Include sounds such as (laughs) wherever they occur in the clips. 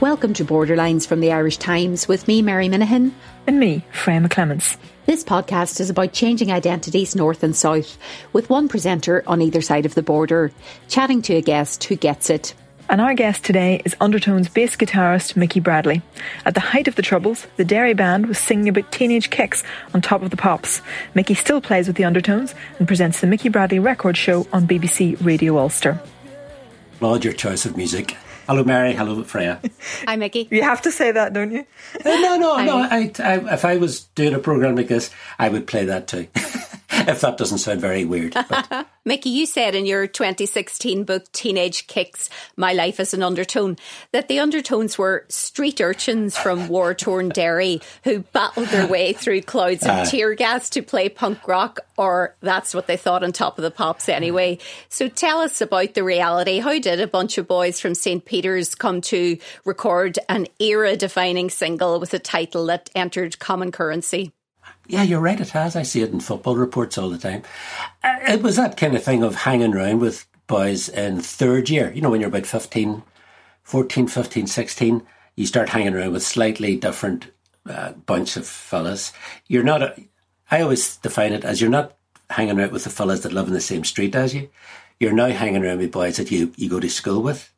Welcome to Borderlines from the Irish Times with me, Mary Minihan. And me, Freya McClements. This podcast is about changing identities north and south, with one presenter on either side of the border, chatting to a guest who gets it. And our guest today is Undertone's bass guitarist Mickey Bradley. At the height of the Troubles, the Derry band was singing about teenage kicks on top of the pops. Mickey still plays with the Undertones and presents the Mickey Bradley Record Show on BBC Radio Ulster. Applaud your choice of music. Hello, Mary. Hello, Freya. (laughs) Hi, Mickey. You have to say that, don't you? Uh, no, no, no. I, I, if I was doing a program like this, I would play that too. (laughs) if that doesn't sound very weird. But. (laughs) Mickey, you said in your 2016 book, Teenage Kicks My Life as an Undertone, that the undertones were street urchins from (laughs) war torn Derry who battled their way through clouds of uh, tear gas to play punk rock, or that's what they thought on top of the pops anyway. So tell us about the reality. How did a bunch of boys from St. Peter's come to record an era defining single with a title that entered common currency? Yeah, you're right. It has. I see it in football reports all the time. Uh, it was that kind of thing of hanging around with boys in third year. You know, when you're about 15, 14, 15, 16, you start hanging around with slightly different uh, bunch of fellas. You're not, a, I always define it as you're not hanging out with the fellas that live in the same street as you. You're now hanging around with boys that you, you go to school with.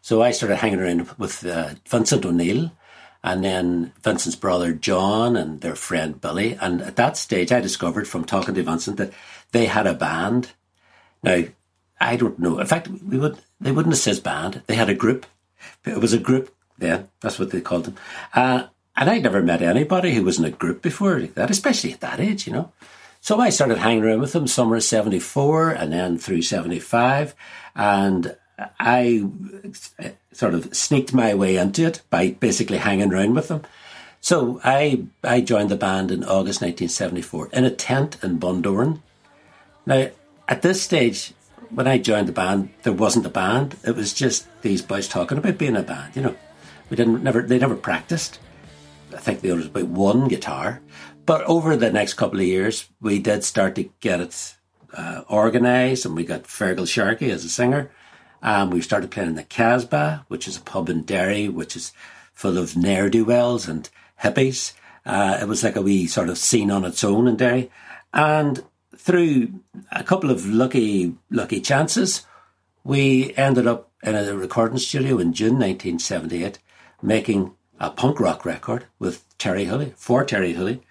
So I started hanging around with uh, Vincent O'Neill, and then Vincent's brother John and their friend Billy. And at that stage, I discovered from talking to Vincent that they had a band. Now, I don't know. In fact, we would they wouldn't have said band. They had a group. It was a group then. That's what they called them. Uh, and I'd never met anybody who was in a group before like that, especially at that age, you know. So I started hanging around with them summer 74 and then through 75. And I sort of sneaked my way into it by basically hanging around with them. So I I joined the band in August 1974 in a tent in Bundoran. Now, at this stage, when I joined the band, there wasn't a band. It was just these boys talking about being a band. You know, we didn't never they never practiced. I think there was about one guitar, but over the next couple of years, we did start to get it uh, organised, and we got Fergal Sharkey as a singer, um, we started playing in the Casbah, which is a pub in Derry, which is full of ne'er do wells and hippies. Uh, it was like a wee sort of scene on its own in Derry. And through a couple of lucky, lucky chances, we ended up in a recording studio in June 1978 making a punk rock record with Terry Hooley, for Terry Hooley.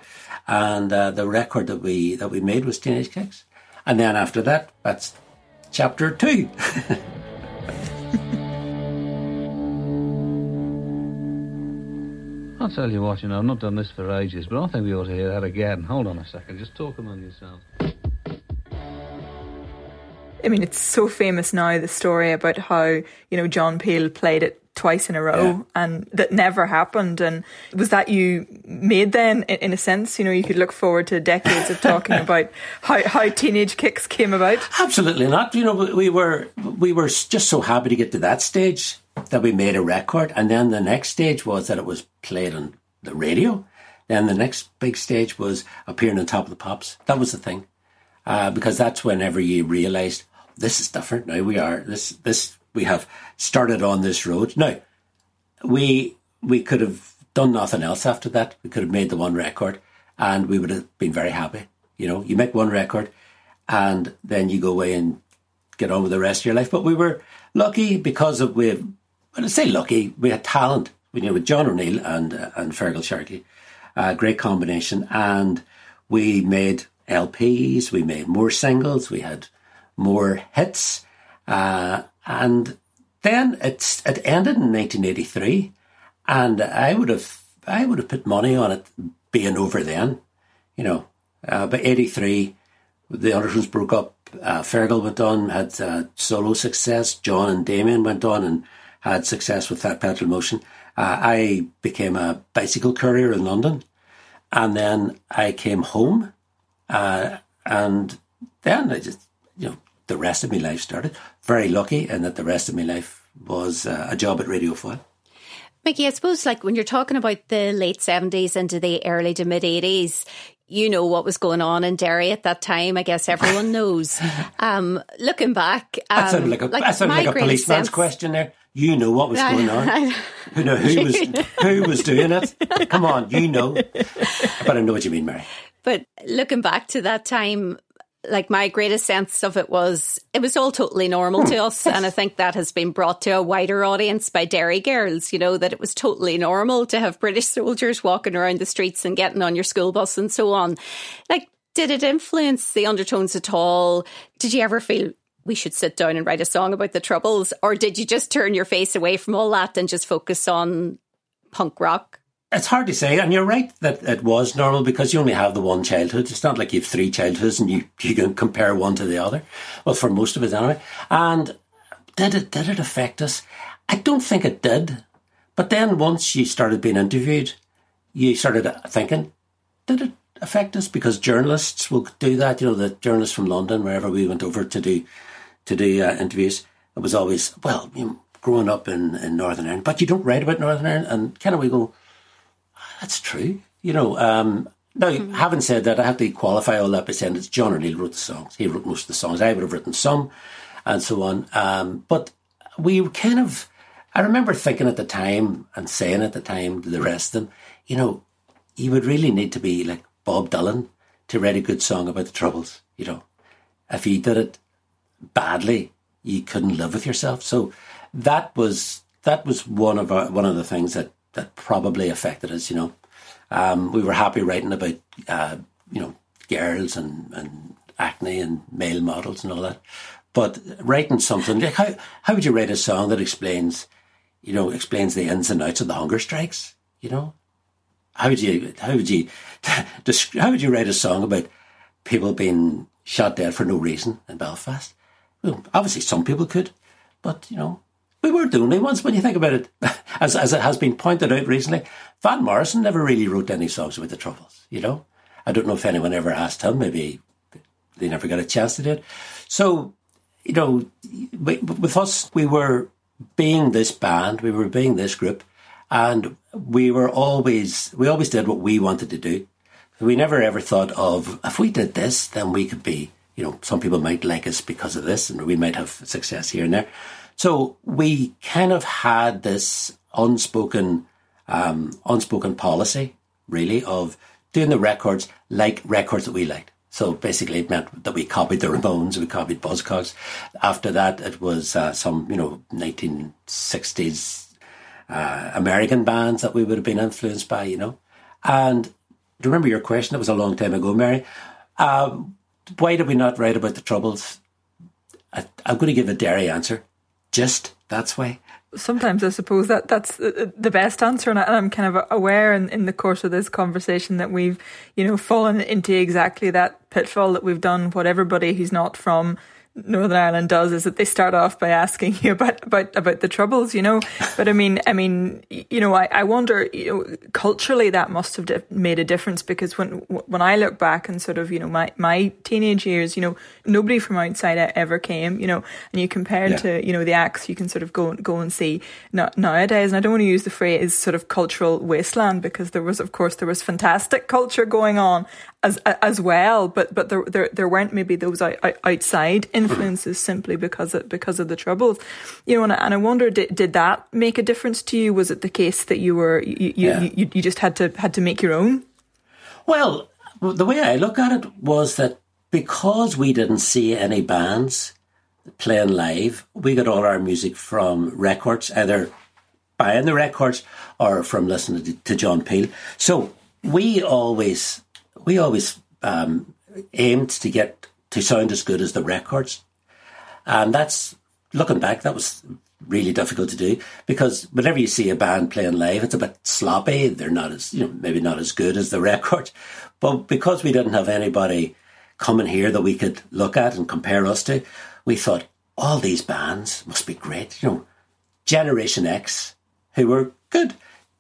And uh, the record that we that we made was Teenage Kicks. And then after that, that's chapter two. (laughs) I'll tell you what, you know, I've not done this for ages, but I think we ought to hear that again. Hold on a second, just talk among yourselves. I mean, it's so famous now, the story about how, you know, John Peel played it twice in a row yeah. and that never happened. And was that you made then, in a sense? You know, you could look forward to decades of talking (laughs) about how, how teenage kicks came about? Absolutely not. You know, we were, we were just so happy to get to that stage that we made a record. And then the next stage was that it was played on the radio. Then the next big stage was appearing on top of the pops. That was the thing. Uh, because that's whenever you realised this is different. Now we are this this we have started on this road. Now we we could have done nothing else after that. We could have made the one record, and we would have been very happy. You know, you make one record, and then you go away and get on with the rest of your life. But we were lucky because of we when I say lucky, we had talent. We you know with John O'Neill and uh, and Fergal Sharkey, uh, great combination, and we made LPs, we made more singles, we had more hits, uh, and then it's it ended in 1983, and I would have I would have put money on it being over then, you know. Uh, by '83, the Undertones broke up. uh, Fergal went on, had uh, solo success. John and Damien went on and had success with That Petrol Emotion. Uh, I became a bicycle courier in London, and then I came home, uh, and then I just, you know, the rest of my life started. Very lucky, in that the rest of my life was uh, a job at Radio Foyle. Mickey, I suppose like when you're talking about the late 70s into the early to mid 80s, you know what was going on in Derry at that time. I guess everyone (laughs) knows. Um, looking back, um, that sounded like a, like that sounded like a policeman's sense, question there. You know what was going on. who know who was (laughs) who was doing it? Come on, you know. (laughs) But I know what you mean, Mary. But looking back to that time, like my greatest sense of it was it was all totally normal to us and i think that has been brought to a wider audience by derry girls you know that it was totally normal to have british soldiers walking around the streets and getting on your school bus and so on. Like did it influence the undertones at all? Did you ever feel we should sit down and write a song about the troubles or did you just turn your face away from all that and just focus on punk rock it's hard to say, and you're right that it was normal because you only have the one childhood. It's not like you have three childhoods and you, you can compare one to the other. Well, for most of us anyway. And did it did it affect us? I don't think it did. But then once you started being interviewed, you started thinking, did it affect us? Because journalists will do that. You know, the journalists from London, wherever we went over to do to do uh, interviews, it was always well, you know, growing up in, in Northern Ireland, but you don't write about Northern Ireland, and kind of we go that's true. You know, um, now, mm-hmm. having said that, I have to qualify all that by saying it's John O'Neill wrote the songs. He wrote most of the songs. I would have written some and so on. Um, but we kind of, I remember thinking at the time and saying at the time to the rest of them, you know, you would really need to be like Bob Dylan to write a good song about the Troubles, you know. If you did it badly, you couldn't live with yourself. So that was that was one of our, one of the things that that probably affected us. You know, um, we were happy writing about uh, you know girls and, and acne and male models and all that, but writing something like how how would you write a song that explains you know explains the ins and outs of the hunger strikes? You know, how would you how would you (laughs) how would you write a song about people being shot dead for no reason in Belfast? Well, obviously some people could, but you know we weren't the only ones when you think about it. (laughs) As, as it has been pointed out recently, Van Morrison never really wrote any songs about the Troubles, you know? I don't know if anyone ever asked him. Maybe they never got a chance to do it. So, you know, with us, we were being this band, we were being this group, and we were always, we always did what we wanted to do. We never ever thought of, if we did this, then we could be, you know, some people might like us because of this, and we might have success here and there. So we kind of had this unspoken, um, unspoken policy, really, of doing the records like records that we liked. So basically, it meant that we copied the Ramones, we copied Buzzcocks. After that, it was uh, some, you know, 1960s uh, American bands that we would have been influenced by, you know. And do you remember your question? It was a long time ago, Mary. Um, why did we not write about the Troubles? I, I'm going to give a Derry answer just that's why sometimes I suppose that that's uh, uh, the best answer, and I'm kind of aware in, in the course of this conversation that we've, you know, fallen into exactly that pitfall that we've done. What everybody who's not from Northern Ireland does is that they start off by asking you about about about the troubles, you know. But I mean, I mean, you know, I, I wonder, you know, culturally that must have di- made a difference because when when I look back and sort of, you know, my my teenage years, you know, nobody from outside ever came, you know, and you compare yeah. to, you know, the acts you can sort of go go and see nowadays. And I don't want to use the phrase sort of cultural wasteland because there was, of course, there was fantastic culture going on as as well, but but there there, there weren't maybe those outside hmm. influences simply because of because of the troubles, you know. And, and I wonder, did, did that make a difference to you? Was it the case that you were you you, yeah. you you just had to had to make your own? Well, the way I look at it was that because we didn't see any bands playing live, we got all our music from records, either buying the records or from listening to John Peel. So we always we always um, aimed to get to sound as good as the records, and that's looking back, that was really difficult to do because whenever you see a band playing live, it's a bit sloppy. They're not as you know maybe not as good as the (laughs) record. but because we didn't have anybody coming here that we could look at and compare us to. We thought, all these bands must be great. You know, Generation X, who were good.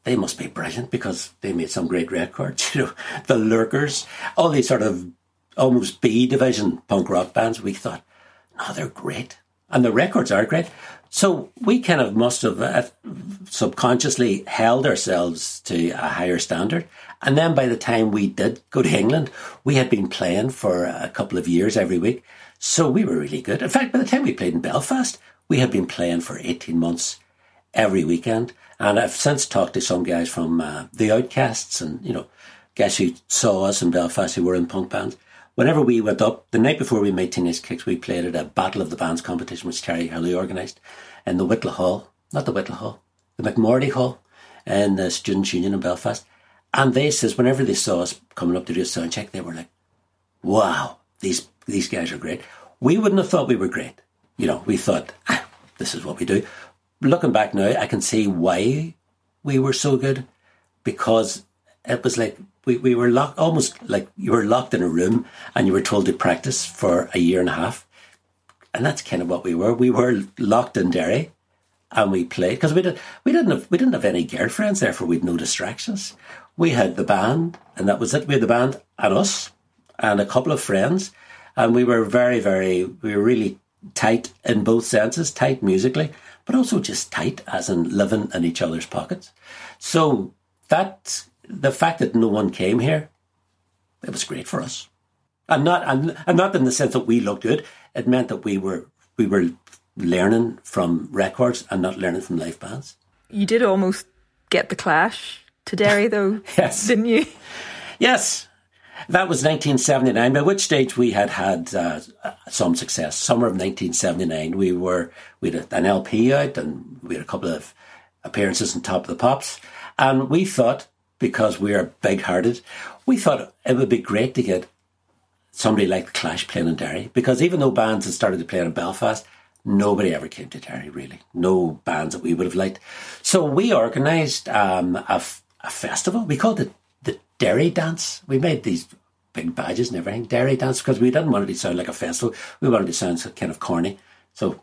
They must be brilliant because they made some great records. (laughs) You know, the Lurkers, all these sort of almost B division punk rock bands. We thought, no, they're great. And the records are great. So we kind of must have uh, subconsciously held ourselves to a higher standard. And then by the time we did go to England, we had been playing for a couple of years every week. So we were really good. In fact, by the time we played in Belfast, we had been playing for 18 months every weekend. And I've since talked to some guys from uh, the Outcasts and, you know, guys who saw us in Belfast who were in punk bands. Whenever we went up, the night before we made Teenage Kicks, we played at a Battle of the Bands competition, which Terry Hooley organised in the Whitla Hall, not the Whitla Hall, the McMordie Hall in the Students' Union in Belfast. And they says whenever they saw us coming up to do a sound check, they were like, "Wow, these these guys are great." We wouldn't have thought we were great. You know, we thought ah, this is what we do. Looking back now, I can see why we were so good because it was like we, we were locked almost like you were locked in a room and you were told to practice for a year and a half. And that's kind of what we were. We were locked in Derry and we played because we did we didn't have we didn't have any girlfriends therefore we'd no distractions. We had the band and that was it. We had the band and us and a couple of friends and we were very, very we were really tight in both senses, tight musically, but also just tight as in living in each other's pockets. So that the fact that no one came here, it was great for us. And not and, and not in the sense that we looked good. It meant that we were we were learning from records and not learning from live bands. You did almost get the clash to Derry though, (laughs) yes. didn't you? Yes. That was 1979, by which stage we had had uh, some success. Summer of 1979, we were we had an LP out and we had a couple of appearances on Top of the Pops, and we thought because we are big hearted, we thought it would be great to get somebody like the Clash playing in Derry. Because even though bands had started to play in Belfast, nobody ever came to Derry, really. No bands that we would have liked. So we organised um, a, f- a festival. We called it Derry Dance. We made these big badges and everything, Derry Dance, because we didn't want it to sound like a festival. We wanted it to sound kind of corny. So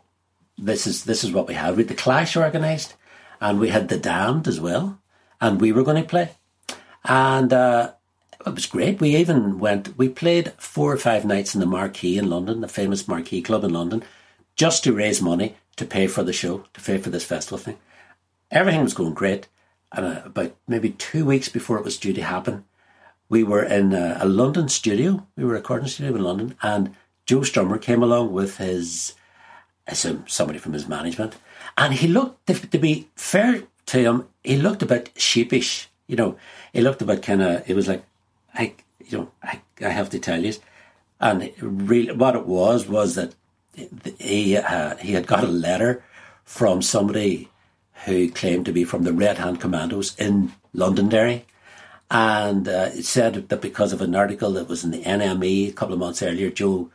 this is this is what we had. We had the Clash organised, and we had the Damned as well, and we were going to play. And uh, it was great. We even went, we played four or five nights in the Marquee in London, the famous Marquee Club in London, just to raise money to pay for the show, to pay for this festival thing. Everything was going great. And uh, about maybe two weeks before it was due to happen, we were in a, a London studio. We were recording studio in London, and Joe Strummer came along with his, assume somebody from his management, and he looked, to, to be fair to him, he looked a bit sheepish you know, he looked a bit kind of, it was like, I, you know, I, I have to tell you. And really, what it was, was that he, uh, he had got a letter from somebody who claimed to be from the Red Hand Commandos in Londonderry. And uh, it said that because of an article that was in the NME a couple of months earlier, Joe,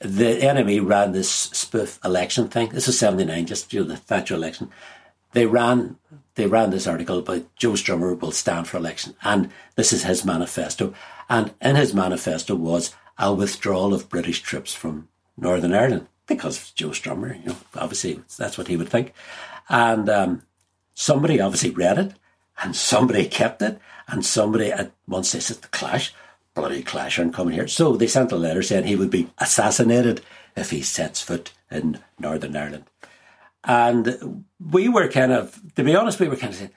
the NME ran this spoof election thing. This was 79, just know, the Thatcher election. They ran they ran this article about Joe Strummer will stand for election, and this is his manifesto. And in his manifesto was a withdrawal of British troops from Northern Ireland because of Joe Strummer. You know, obviously that's what he would think. And um, somebody obviously read it, and somebody kept it, and somebody at once said the Clash, bloody Clash aren't coming here. So they sent a letter saying he would be assassinated if he sets foot in Northern Ireland. And we were kind of, to be honest, we were kind of saying,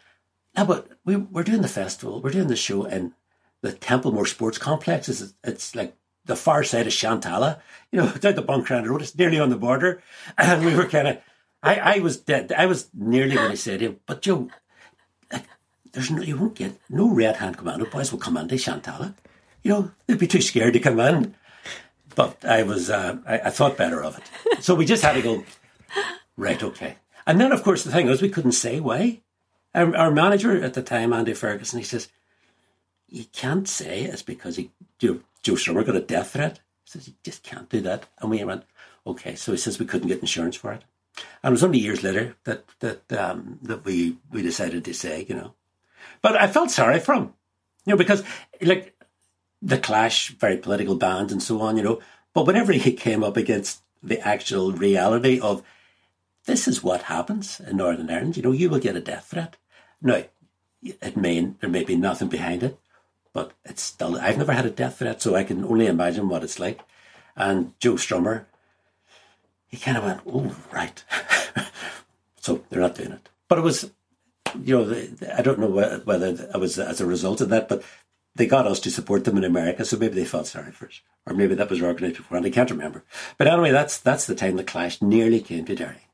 no, but we, we're doing the festival, we're doing the show in the Templemore Sports Complex. It's, it's like the far side of Shantallow, you know, (laughs) down the Buncrana Road. It's nearly on the border. (laughs) And we were kind of, I, I was dead. I was nearly when I said to him, but Joe, like, there's no, you won't get, no Red Hand Commando boys will come into Shantallow. You know, they'd be too scared to come in. But I was, uh, I, I thought better of it. So we just had to go, Right, okay. And then, of course, the thing was, we couldn't say why. Our, our manager at the time, Andy Ferguson, he says, You can't say it's because he, you know, Joe Strummer got a death threat. He says, You just can't do that. And we went, Okay. So he says we couldn't get insurance for it. And it was only years later that that um, that we, we decided to say, you know. But I felt sorry for him, you know, because like the Clash, very political band and so on, you know. But whenever he came up against the actual reality of this is what happens in Northern Ireland, you know, you will get a death threat. Now, it may there may be nothing behind it, but it's still I've never had a death threat, so I can only imagine what it's like. And Joe Strummer, he kind of went, "Oh, right." (laughs) so they're not doing it, but it was, you know, I don't know whether it was as a result of that, but they got us to support them in America, so maybe they felt sorry for us, or maybe that was organised before, and I can't remember. But anyway, that's that's the time the clash nearly came to Derry.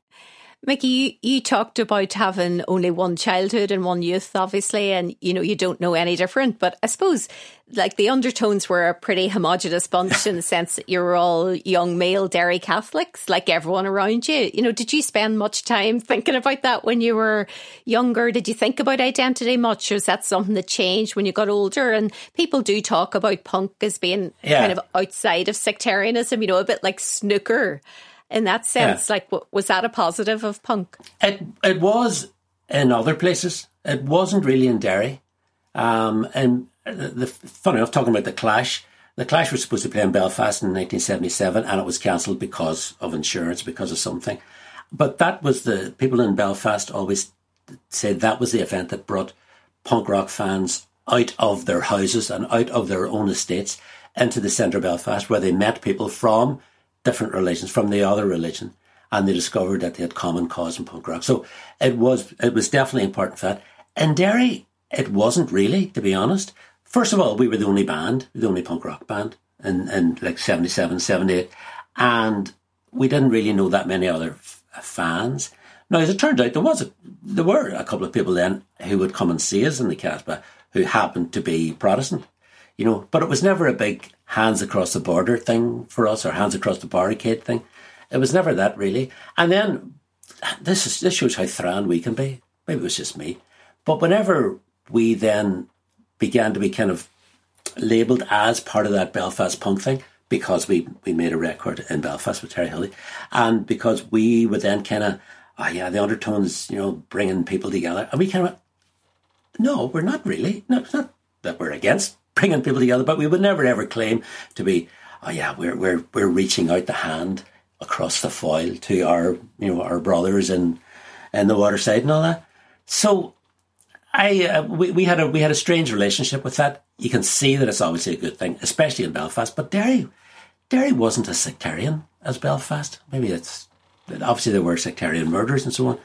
Mickey, you, you talked about having only one childhood and one youth, obviously, and you know you don't know any different. But I suppose, like the undertones were a pretty homogenous bunch in the (laughs) sense that you were all young male Derry Catholics, like everyone around you. You know, did you spend much time thinking about that when you were younger? Did you think about identity much, or is that something that changed when you got older? And people do talk about punk as being yeah. kind of outside of sectarianism, you know, a bit like snooker in that sense? Yeah. Like, was that a positive of punk? It it was in other places. It wasn't really in Derry. Um, and the, the funny enough, talking about the Clash, the Clash was supposed to play in Belfast in 1977, and it was cancelled because of insurance, because of something. But that was the people in Belfast always said that was the event that brought punk rock fans out of their houses and out of their own estates into the centre of Belfast, where they met people from different religions from the other religion, and they discovered that they had common cause in punk rock. So it was it was definitely important for that. In Derry, it wasn't really, to be honest. First of all, we were the only band, the only punk rock band in, in like 77, 78, and we didn't really know that many other f- fans. Now, as it turned out, there was a, there were a couple of people then who would come and see us in the Casbah who happened to be Protestant you know, but it was never a big hands across the border thing for us or hands across the barricade thing. It was never that really. And then this is this shows how thran we can be. Maybe it was just me. But whenever we then began to be kind of labelled as part of that Belfast punk thing, because we, we made a record in Belfast with Terry Hooley, and because we were then kind of, oh yeah, the undertones, you know, bringing people together. And we kind of no, we're not really. No, it's not that we're against bringing people together, but we would never ever claim to be, oh yeah, we're we're we're reaching out the hand across the Foyle to our you know our brothers in in the waterside and all that. So I uh, we, we had a we had a strange relationship with that. You can see that it's obviously a good thing, especially in Belfast. But Derry, Derry wasn't as sectarian as Belfast. Maybe it's obviously there were sectarian murders and so on,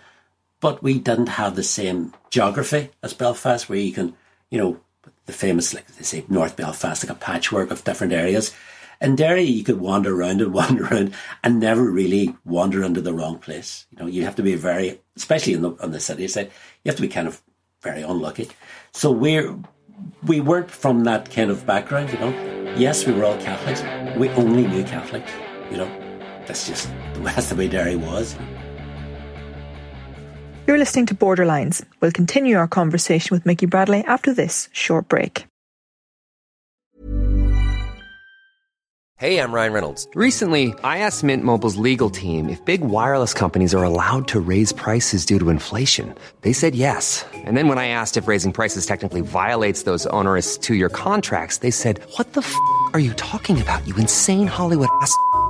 but we didn't have the same geography as Belfast, where you can you know the famous, like they say, North Belfast, like a patchwork of different areas. In Derry, you could wander around and (laughs) wander around and never really wander into the wrong place. You know, you have to be very, especially in the on the city side, you have to be kind of very unlucky. So we're we weren't from that kind of background. You know, yes, we were all Catholics. We only knew Catholics. You know, that's just that's the (laughs) way Derry was. You're listening to Borderlines. We'll continue our conversation with Mickey Bradley after this short break. Hey, I'm Ryan Reynolds. Recently, I asked Mint Mobile's legal team if big wireless companies are allowed to raise prices due to inflation. They said yes. And then when I asked if raising prices technically violates those onerous two year contracts, they said, What the f are you talking about, you insane Hollywood ass?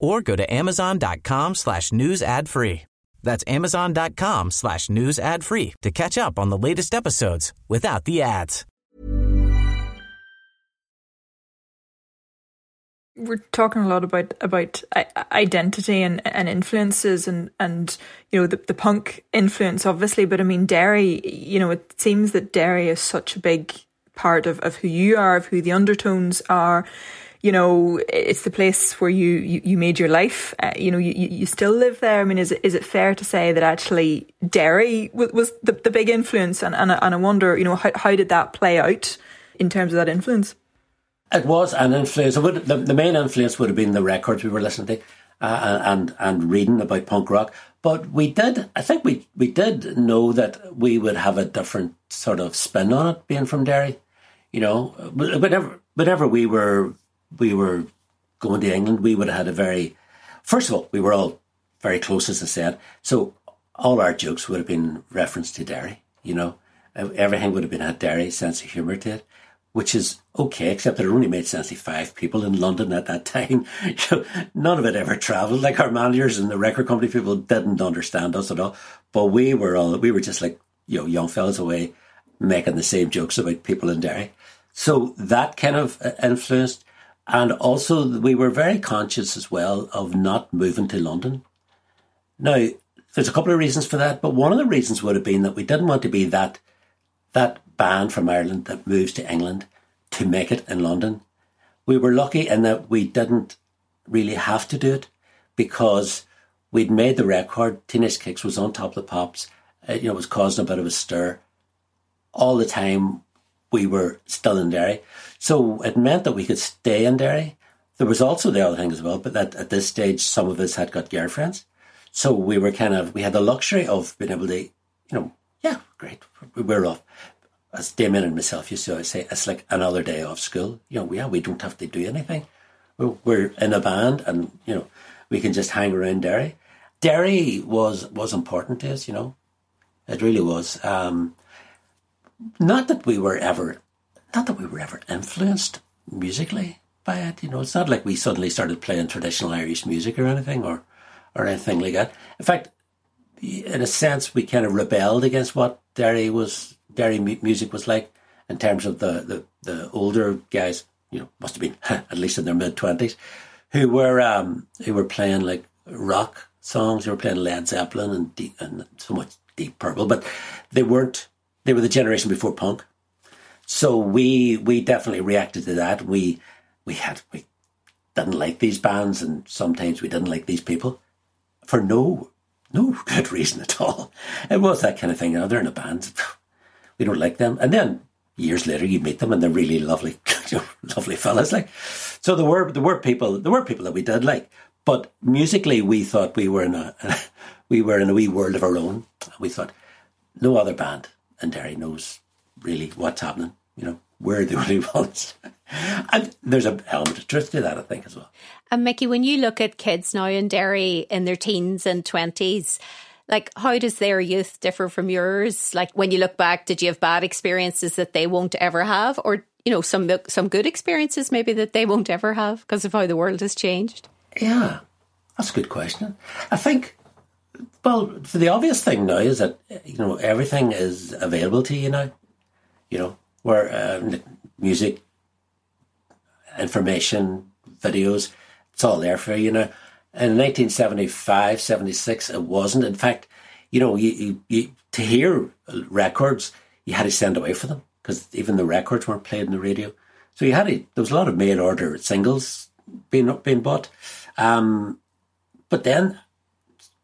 or go to amazon.com slash news ad free. That's amazon.com slash news ad free to catch up on the latest episodes without the ads. We're talking a lot about about identity and, and influences and, and you know the, the punk influence obviously but I mean Derry you know it seems that Derry is such a big part of, of who you are of who the undertones are you know, it's the place where you, you, you made your life. Uh, you know, you, you still live there. I mean, is it, is it fair to say that actually Derry was, was the, the big influence? And, and, and I wonder, you know, how, how did that play out in terms of that influence? It was an influence. Would, the, the main influence would have been the records we were listening to uh, and and reading about punk rock. But we did, I think we, we did know that we would have a different sort of spin on it being from Derry. You know, whenever, whenever we were, we were going to England, we would have had a very, first of all, we were all very close, as I said. So all our jokes would have been reference to Derry, you know. Everything would have been had Derry sense of humour to it which is okay, except that it only made sense to five people in London at that time. (laughs) None of it ever travelled. Like our managers and the record company people didn't understand us at all. But we were all, we were just like, you know, young fellas away making the same jokes about people in Derry. So that kind of uh, influenced. And also we were very conscious as well of not moving to London. Now, there's a couple of reasons for that, but one of the reasons would have been that we didn't want to be that that band from Ireland that moves to England to make it in London. We were lucky in that we didn't really have to do it because we'd made the record. Teenage Kicks was on top of the pops. It, you know, was causing a bit of a stir. All the time we were still in Derry. So it meant that we could stay in Derry. There was also the other thing as well, but that at this stage, some of us had got girlfriends. So we were kind of, we had the luxury of being able to, you know, yeah, great. We're off. As Damien and myself used to always say, it's like another day off school. You know, yeah, we don't have to do anything. We're in a band and, you know, we can just hang around Derry. Derry was, was important to us, you know. It really was. Um, not that we were ever, not that we were ever influenced musically by it. You know, it's not like we suddenly started playing traditional Irish music or anything or, or anything like that. In fact, in a sense, we kind of rebelled against what Derry was, Derry music was like in terms of the, the, the older guys, you know, must have been (laughs) at least in their mid twenties, who were, um, who were playing like rock songs. They were playing Led Zeppelin and deep, and so much Deep Purple, but they weren't, they were the generation before punk. So we, we definitely reacted to that. We, we had, we didn't like these bands and sometimes we didn't like these people for no no (laughs) good reason at all. It was that kind of thing. Know, they're in a band. (sighs) We don't like them. And then years later you meet them and they're really lovely, (laughs) lovely fellas. Like, so there were, there were people, there were people that we did like, but musically we thought we were in a, (laughs) we were in a wee world of our own. We thought no other band in Derry knows really what's happening. You know, we're the (laughs) only ones. and there's an element of truth to that, I think, as well. And Mickey, when you look at kids now in Derry in their teens and 20s, like how does their youth differ from yours? Like when you look back, did you have bad experiences that they won't ever have? Or, you know, some some good experiences maybe that they won't ever have because of how the world has changed? Yeah, that's a good question. I think, well, the obvious thing now is that, you know, everything is available to you now. You know, where uh, music, information, videos, it's all there for you, you know. In 1975, 76, it wasn't. In fact, you know, you, you, you to hear records, you had to send away for them because even the records weren't played in the radio. So you had to, there was a lot of mail order singles being being bought. Um, but then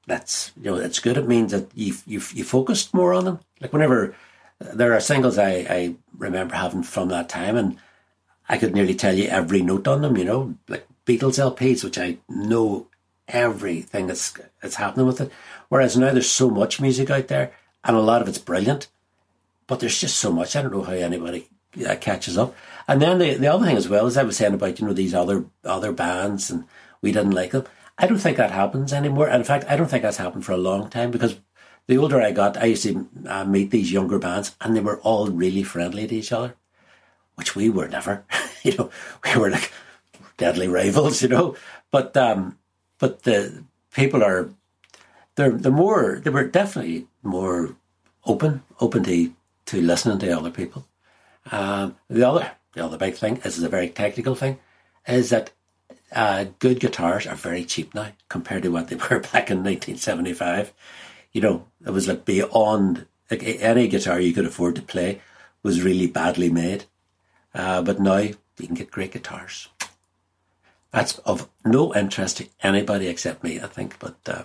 that's you know it's good. It means that you you you focused more on them. Like whenever there are singles I I remember having from that time, and I could nearly tell you every note on them. You know, like Beatles LPs, which I know everything that's that's happening with it. Whereas now there's so much music out there, and a lot of it's brilliant, but there's just so much. I don't know how anybody uh, catches up. And then the the other thing as well is I was saying about you know these other other bands, and we didn't like them. I don't think that happens anymore. And in fact, I don't think that's happened for a long time because the older I got, I used to uh, meet these younger bands, and they were all really friendly to each other, which we were never. (laughs) you know, we were like deadly rivals, you know. But um, but the people are they're they're more they were definitely more open open to to listening to other people. Um, the other the other big thing this is a very technical thing is that uh, good guitars are very cheap now compared to what they (laughs) were back in 1975. You know, it was like beyond like any guitar you could afford to play was really badly made. Uh, but now you can get great guitars. That's of no interest to anybody except me, I think. But uh,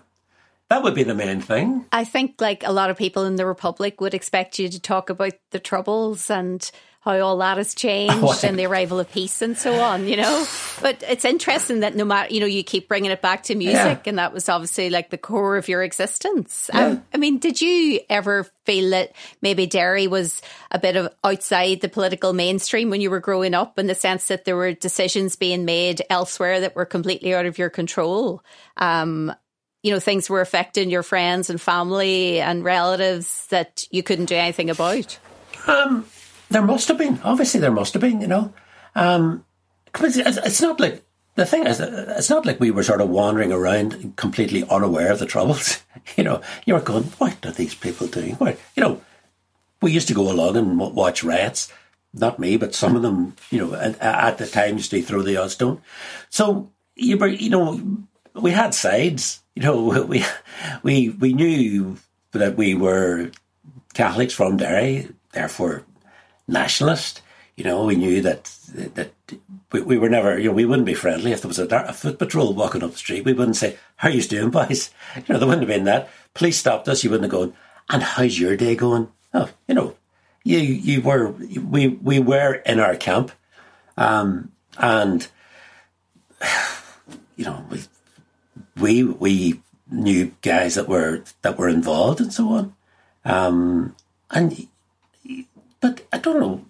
that would be the main thing. I think, like a lot of people in the Republic, would expect you to talk about the troubles and how all that has (laughs) changed and the arrival of peace and so on, you know. But it's interesting that no matter, you know, you keep bringing it back to music, yeah. and that was obviously like the core of your existence. Yeah. Um, I mean, did you ever feel that maybe Derry was a bit of outside the political mainstream when you were growing up, in the sense that there were decisions being made elsewhere that were completely out of your control? Um, you know, things were affecting your friends and family and relatives that you couldn't do anything about? Um, there must have been. Obviously, there must have been. You know, um, it's not like the thing is, it's not like we were sort of wandering around completely unaware of the troubles. (laughs) you know, you were going, "What are these people doing?" What you know, we used to go along and watch rats. Not me, but some of them, you know, at, at the time used to throw the odd stone. So you were, you know, we had sides. You know, (laughs) we we we knew that we were Catholics from Derry, therefore nationalist. You know, we knew that that we, we were never, you know, we wouldn't be friendly if there was a, a foot patrol walking up the street. We wouldn't say, "How are you doing, boys?" (laughs) You know, there wouldn't have been that. Police stopped us. You wouldn't have gone. And how's your day going? Oh, you know, you you were we we were in our camp, um, and (sighs) you know we we we knew guys that were that were involved and so on, um, and but I don't know.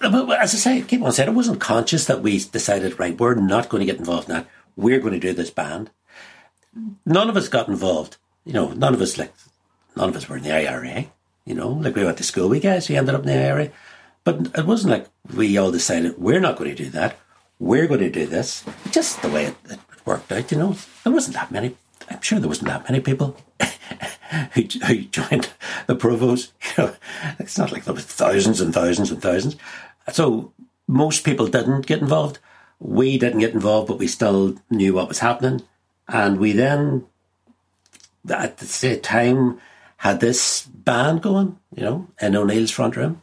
As I say, keep on saying, it wasn't conscious that we decided, right, we're not going to get involved in that. We're going to do this band. None of us got involved. You know, none of us, like, none of us were in the IRA. You know, like we went to school, we guys, we ended up in the IRA. But it wasn't like we all decided, we're not going to do that. We're going to do this. Just the way it, it worked out, you know. There wasn't that many, I'm sure there wasn't that many people (laughs) who, who joined the Provos. (laughs) You know, it's not like there were thousands and thousands and thousands. So most people didn't get involved. We didn't get involved, but we still knew what was happening. And we then, at the same time, had this band going, you know, in O'Neill's front room.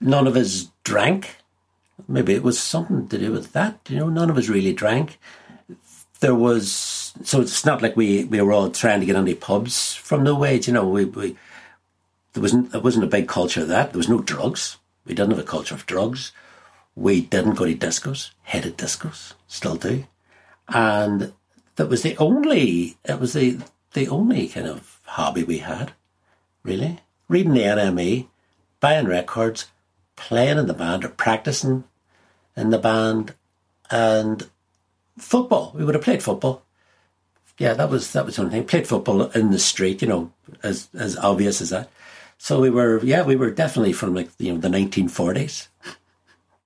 None of us drank. Maybe it was something to do with that, you know, none of us really drank. There was so it's not like we, we were all trying to get any pubs from no wage. You know, we, we there wasn't there wasn't a big culture of that. There was no drugs. We didn't have a culture of drugs. We didn't go to discos, headed discos, still do, and that was the only it was the the only kind of hobby we had, really. Reading the NME, buying records, playing in the band or practicing in the band, and football. We would have played football yeah, that was that was one thing. Played football in the street, you know, as as obvious as that. So we were, yeah, we were definitely from like you know the 1940s.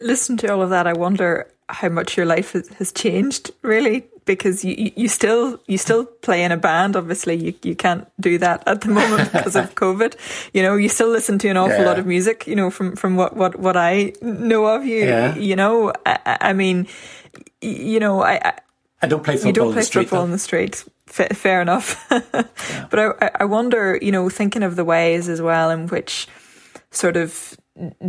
Listen to all of that. I wonder how much your life has changed, really, because you you still you still play in a band. Obviously, you you can't do that at the moment (laughs) because of COVID. You know, you still listen to an awful yeah. lot of music. You know, from from what what what I know of you. Yeah. You know, I, I mean, you know, I I don't play football. You don't play street, football though. in the street. F- fair enough. (laughs) yeah. But I, I wonder, you know, thinking of the ways as well in which sort of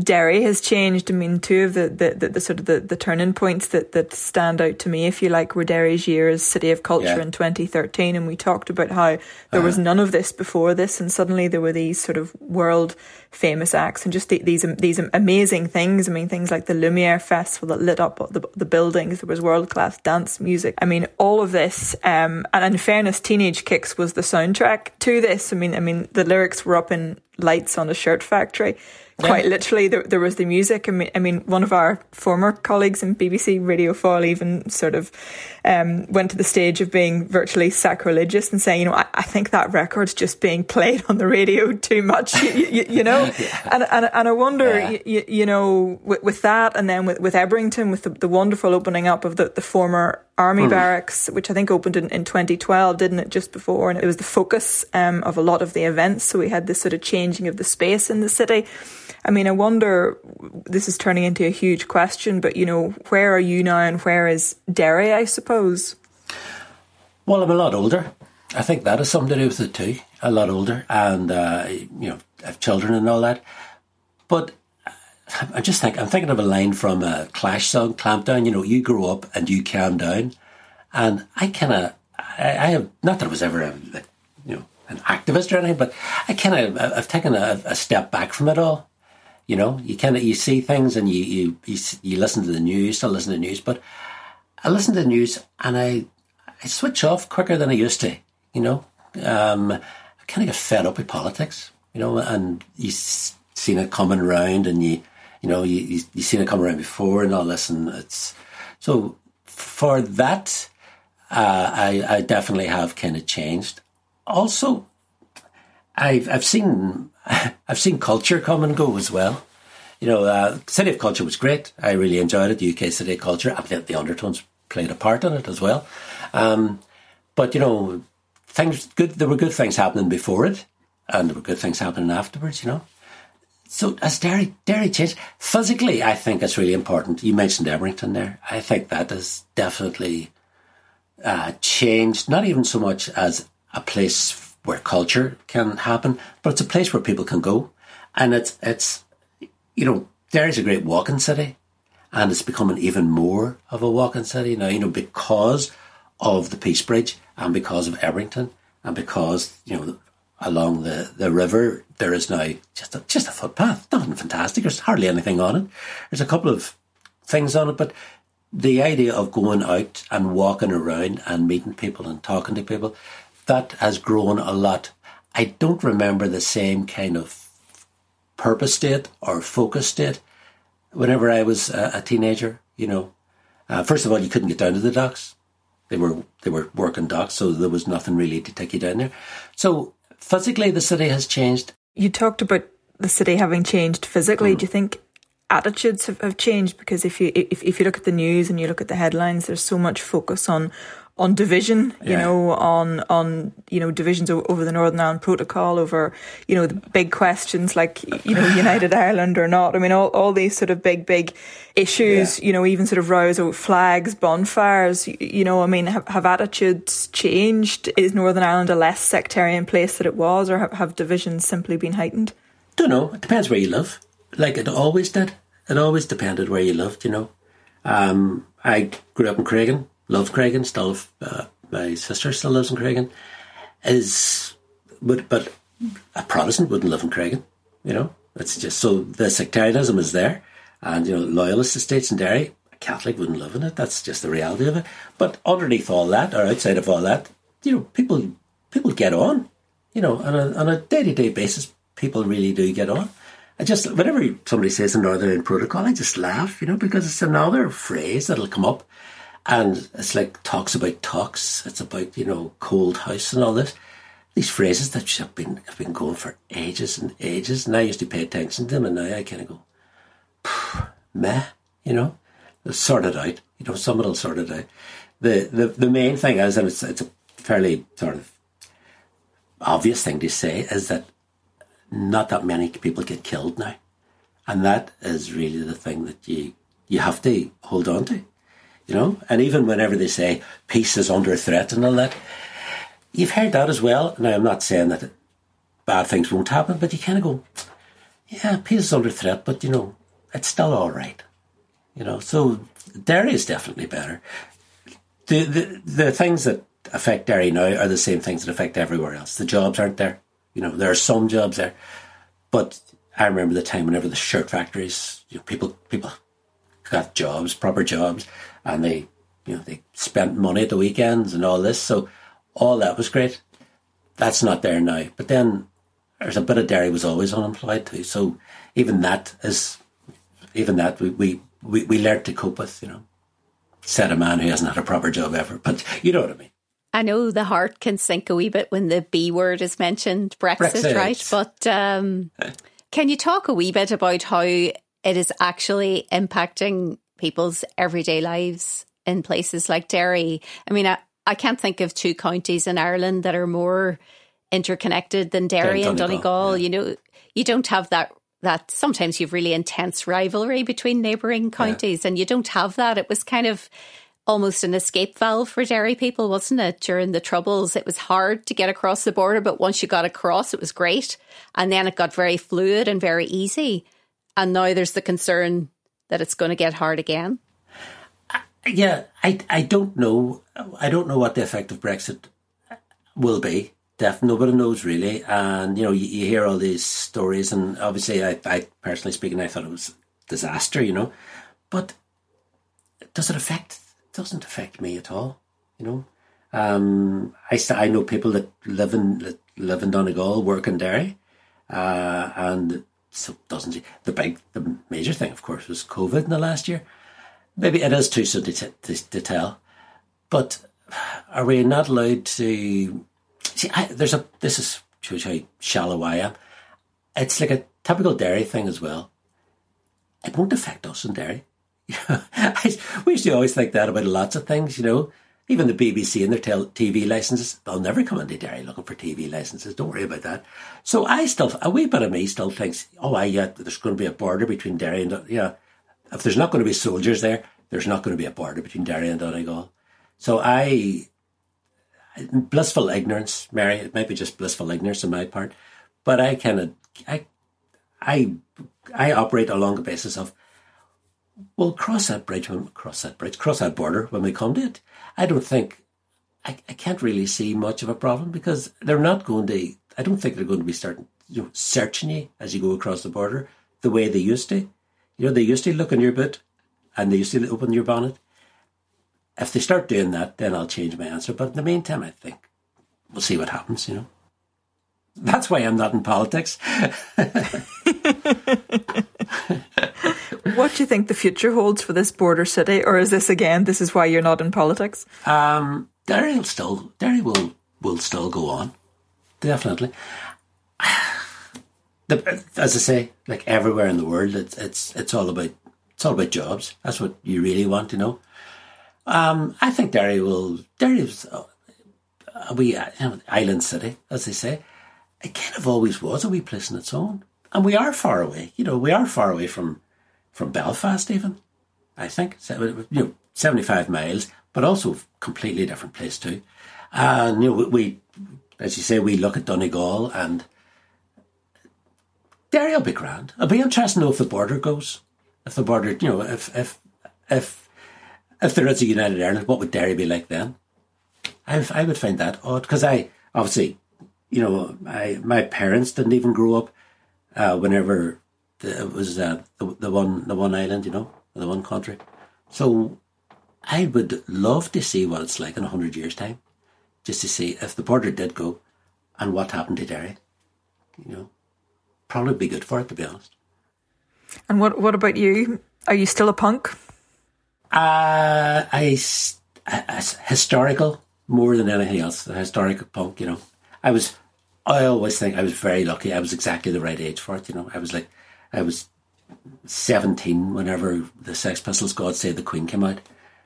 Derry has changed. I mean, two of the, the, the, the, sort of the, the turning points that, that stand out to me, if you like, were Derry's year as City of Culture yeah. in 2013. And we talked about how there uh-huh. was none of this before this. And suddenly there were these sort of world famous acts and just the, these, these amazing things. I mean, things like the Lumiere Festival that lit up the, the buildings. There was world class dance music. I mean, all of this. Um, and in fairness, Teenage Kicks was the soundtrack to this. I mean, I mean, the lyrics were up in lights on a shirt factory quite yeah. literally there, there was the music I mean, I mean one of our former colleagues in BBC Radio 4 even sort of um, went to the stage of being virtually sacrilegious and saying you know I, I think that record's just being played on the radio too much (laughs) you, you, you know yeah. (laughs) and, and and I wonder yeah. you, you, know with, with that and then with, with Ebrington with the, the wonderful opening up of the, the former army mm. barracks, which I think opened in, in 2012, didn't it, just before? And it was the focus um, of a lot of the events. So we had this sort of changing of the space in the city. I mean, I wonder, this is turning into a huge question, but you know, where are you now and where is Derry, I suppose? Well, I'm a lot older. I think that has something to do with it too. A lot older and, uh, you know, have children and all that. But I just think, I'm thinking of a line from a Clash song, Clampdown, you know, you grow up and you calm down. And I kind of, I, I, have, not that I was ever, a, you know, an activist or anything, but I kind of, I've taken a, a step back from it all You know, you kind of you see things and you, you you you listen to the news, still listen to the news, but I listen to the news and I I switch off quicker than I used to. You know, um, I kind of get fed up with politics. You know, and you've seen it coming around, and you you know you you, you seen it come around before and all this, and it's so for that. Uh, I, I definitely have kind of changed. Also, I've I've seen (laughs) I've seen culture come and go as well. You know, uh, City of Culture was great. I really enjoyed it. The UK City of Culture. I think the undertones played a part in it as well. Um, but you know, things good. There were good things happening before it, and there were good things happening afterwards. You know, so as Derry Derry changed physically, I think it's really important. You mentioned Ebrington there. I think that is definitely uh, changed. Not even so much as a place where culture can happen, but it's a place where people can go, and it's it's you know Derry's a great walking city, and it's becoming even more of a walking city now. You know because of the Peace Bridge and because of Ebrington and because you know along the, the river, there is now just a, just a footpath. Nothing fantastic. There's hardly anything on it. There's a couple of things on it, but the idea of going out and walking around and meeting people and talking to people, that has grown a lot. I don't remember the same kind of purpose state or focus state whenever I was a, teenager. You know, uh, first of all, you couldn't get down to the docks. They were they were working docks, so there was nothing really to take you down there. So physically the city has changed. You talked about the city having changed physically. Mm. Do you think attitudes have, have changed? Because if you if, if you look at the news and you look at the headlines, there's so much focus on on division, you yeah. know, on on you know divisions over the Northern Ireland Protocol, over you know the big questions like you know United (laughs) Ireland or not. I mean, all all these sort of big big issues. Yeah. You know, even sort of rows of flags, bonfires. You, you know, I mean, have, have, attitudes changed? Is Northern Ireland a less sectarian place than it was, or have, have divisions simply been heightened? Don't know. It depends where you live. Like it always did. It always depended where you lived. You know, um, I grew up in Creggan love Creggan, still uh, my sister still lives in Creggan, is but but a Protestant wouldn't live in Creggan, you know. It's just so the sectarianism is there, and you know loyalist estates in Derry, a Catholic wouldn't live in it. That's just the reality of it. But underneath all that, or outside of all that, you know, people people get on, you know, on a on a day to day basis. People really do get on. I just whenever somebody says the Northern Protocol, I just laugh, you know, because it's another phrase that'll come up and it's like talks about talks. It's about, you know, cold house and all this. These phrases that have been have been going for ages and ages. And I used to pay attention to them and now I kind of go, meh, you know, They'll sort it out. You know, someone will sort it out. The, the, the main thing is, and it's, it's a fairly sort of obvious thing to say, is that not that many people get killed now. And that is really the thing that you, you have to hold on to you know. And even whenever they say peace is under threat and all that, you've heard that as well. Now, I'm not saying that bad things won't happen, but you kind of go, yeah, peace is under threat, but you know, it's still all right. You know, so Derry is definitely better. The, the the things that affect Derry now are the same things that affect everywhere else. The jobs aren't there. You know, there are some jobs there, but I remember the time whenever the shirt factories, you know, people people got jobs, proper jobs, and they, you know, they spent money at the weekends and all this. So all that was great. That's not there now. But then there's a bit of Derry was always unemployed too. So even that is, even that we, we, we, we learned to cope with, you know. Said a man who hasn't had a proper job ever, but you know what I mean. I know the heart can sink a wee bit when the B word is mentioned, Brexit, Brexit. right? But um, (laughs) can you talk a wee bit about how it is actually impacting people's everyday lives in places like Derry. I mean, I, I can't think of two counties in Ireland that are more interconnected than Derry and Donegal. Yeah. You know, you don't have that that sometimes you've really intense rivalry between neighbouring counties yeah. and you don't have that. It was kind of almost an escape valve for Derry people, wasn't it? During the troubles, it was hard to get across the border, but once you got across, it was great. And then it got very fluid and very easy. And now there's the concern that it's going to get hard again? Yeah, I, I don't know. I don't know what the effect of Brexit will be. Def, nobody knows really, and you know you, you hear all these stories, and obviously, I, I personally speaking, I thought it was disaster, you know, but does it affect? It doesn't affect me at all, you know. Um, I I know people that live in live in Donegal, work in Derry, uh, and so doesn't the big the major thing, of course, was COVID in the last year. Maybe it is too soon to, t- to, to tell, but are we not allowed to See, I, there's a this is shows how shallow I am. It's like a typical Derry thing as well. It won't affect us in Derry. (laughs) we used to always think that about lots of things, you know. Even the BBC and their TV licenses, they'll never come into Derry looking for TV licenses. Don't worry about that. So I still, a wee bit of me still thinks, oh, I, yeah, there's going to be a border between Derry and, yeah. If there's not going to be soldiers there, there's not going to be a border between Derry and Donegal. So I, blissful ignorance, Mary. It might be just blissful ignorance on my part, but I kind of I I I operate along the basis of well, cross that bridge when cross that bridge, cross that border when we come to it. I don't think I, I can't really see much of a problem because they're not going to. I don't think they're going to be starting you know searching you as you go across the border the way they used to. You know, they used to look in your boot and they used to open your bonnet. If they start doing that, then I'll change my answer. But in the meantime, I think we'll see what happens, you know. That's why I'm not in politics. (laughs) (laughs) (laughs) what do you think the future holds for this border city? Or is this again, this is why you're not in politics? Um, Derry will still, Derry will, will still go on. Definitely. The, as I say, like everywhere in the world, it's, it's, it's all about, it's all about jobs. That's what you really want to know. Um, I think Derry will. Derry's a wee know, island city, as they say. It kind of always was a wee place in its own, and we are far away. You know, we are far away from from Belfast, even. I think you know, seventy five miles, but also completely different place too. And you know, we, as you say, we look at Donegal and Derry will be grand. It'll be interesting to know if the border goes. If the border, you know, if if if if there is a United Ireland, what would Derry be like then? I, I would find that odd because I obviously, you know, I my parents didn't even grow up uh, whenever the, it was uh, the, the one the one island, you know, the one country. So I would love to see what it's like in a hundred years' time, just to see if the border did go, and what happened to Derry. You know, probably be good for it to be honest. And what what about you? Are you still a punk? Uh, I, I, historical more than anything else. The historical punk, you know. I was, I always think I was very lucky. I was exactly the right age for it, you know. I was like, I was 17 whenever the Sex Pistols God Save the Queen came out,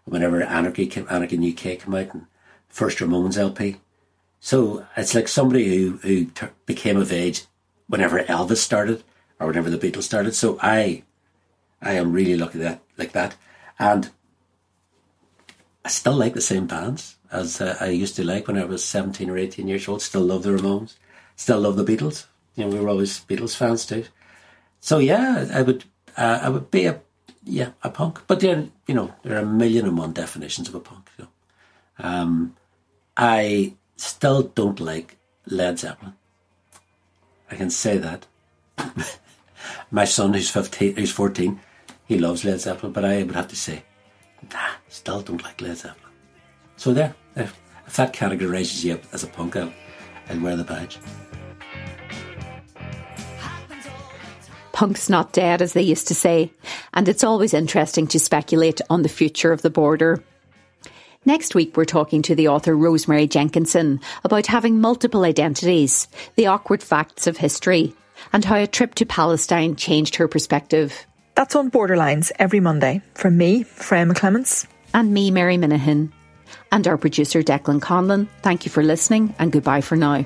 whenever Anarchy, came, Anarchy in UK came out, and first Ramones LP. So it's like somebody who, who became of age whenever Elvis started or whenever the Beatles started. So I, I am really lucky that like that. And I still like the same bands as uh, I used to like when I was 17 or 18 years old. Still love the Ramones. Still love the Beatles. You know, we were always Beatles fans too. So yeah, I would, uh, I would be a, yeah, a punk. But then, you know, there are a million and one definitions of a punk. Um, I still don't like Led Zeppelin. I can say that. (laughs) My son, who's 15, who's 14, he loves Led Zeppelin, but I would have to say, nah, still don't like Led Zeppelin. So there, if, if that categorises you as a punk, I'll, I'll wear the badge. Punk's not dead, as they used to say, and it's always interesting to speculate on the future of the border. Next week, we're talking to the author Rosemary Jenkinson about having multiple identities, the awkward facts of history, and how a trip to Palestine changed her perspective. That's on Borderlines every Monday from me, Freya McClements. And me, Mary Minihan. And our producer, Declan Conlon. Thank you for listening and goodbye for now.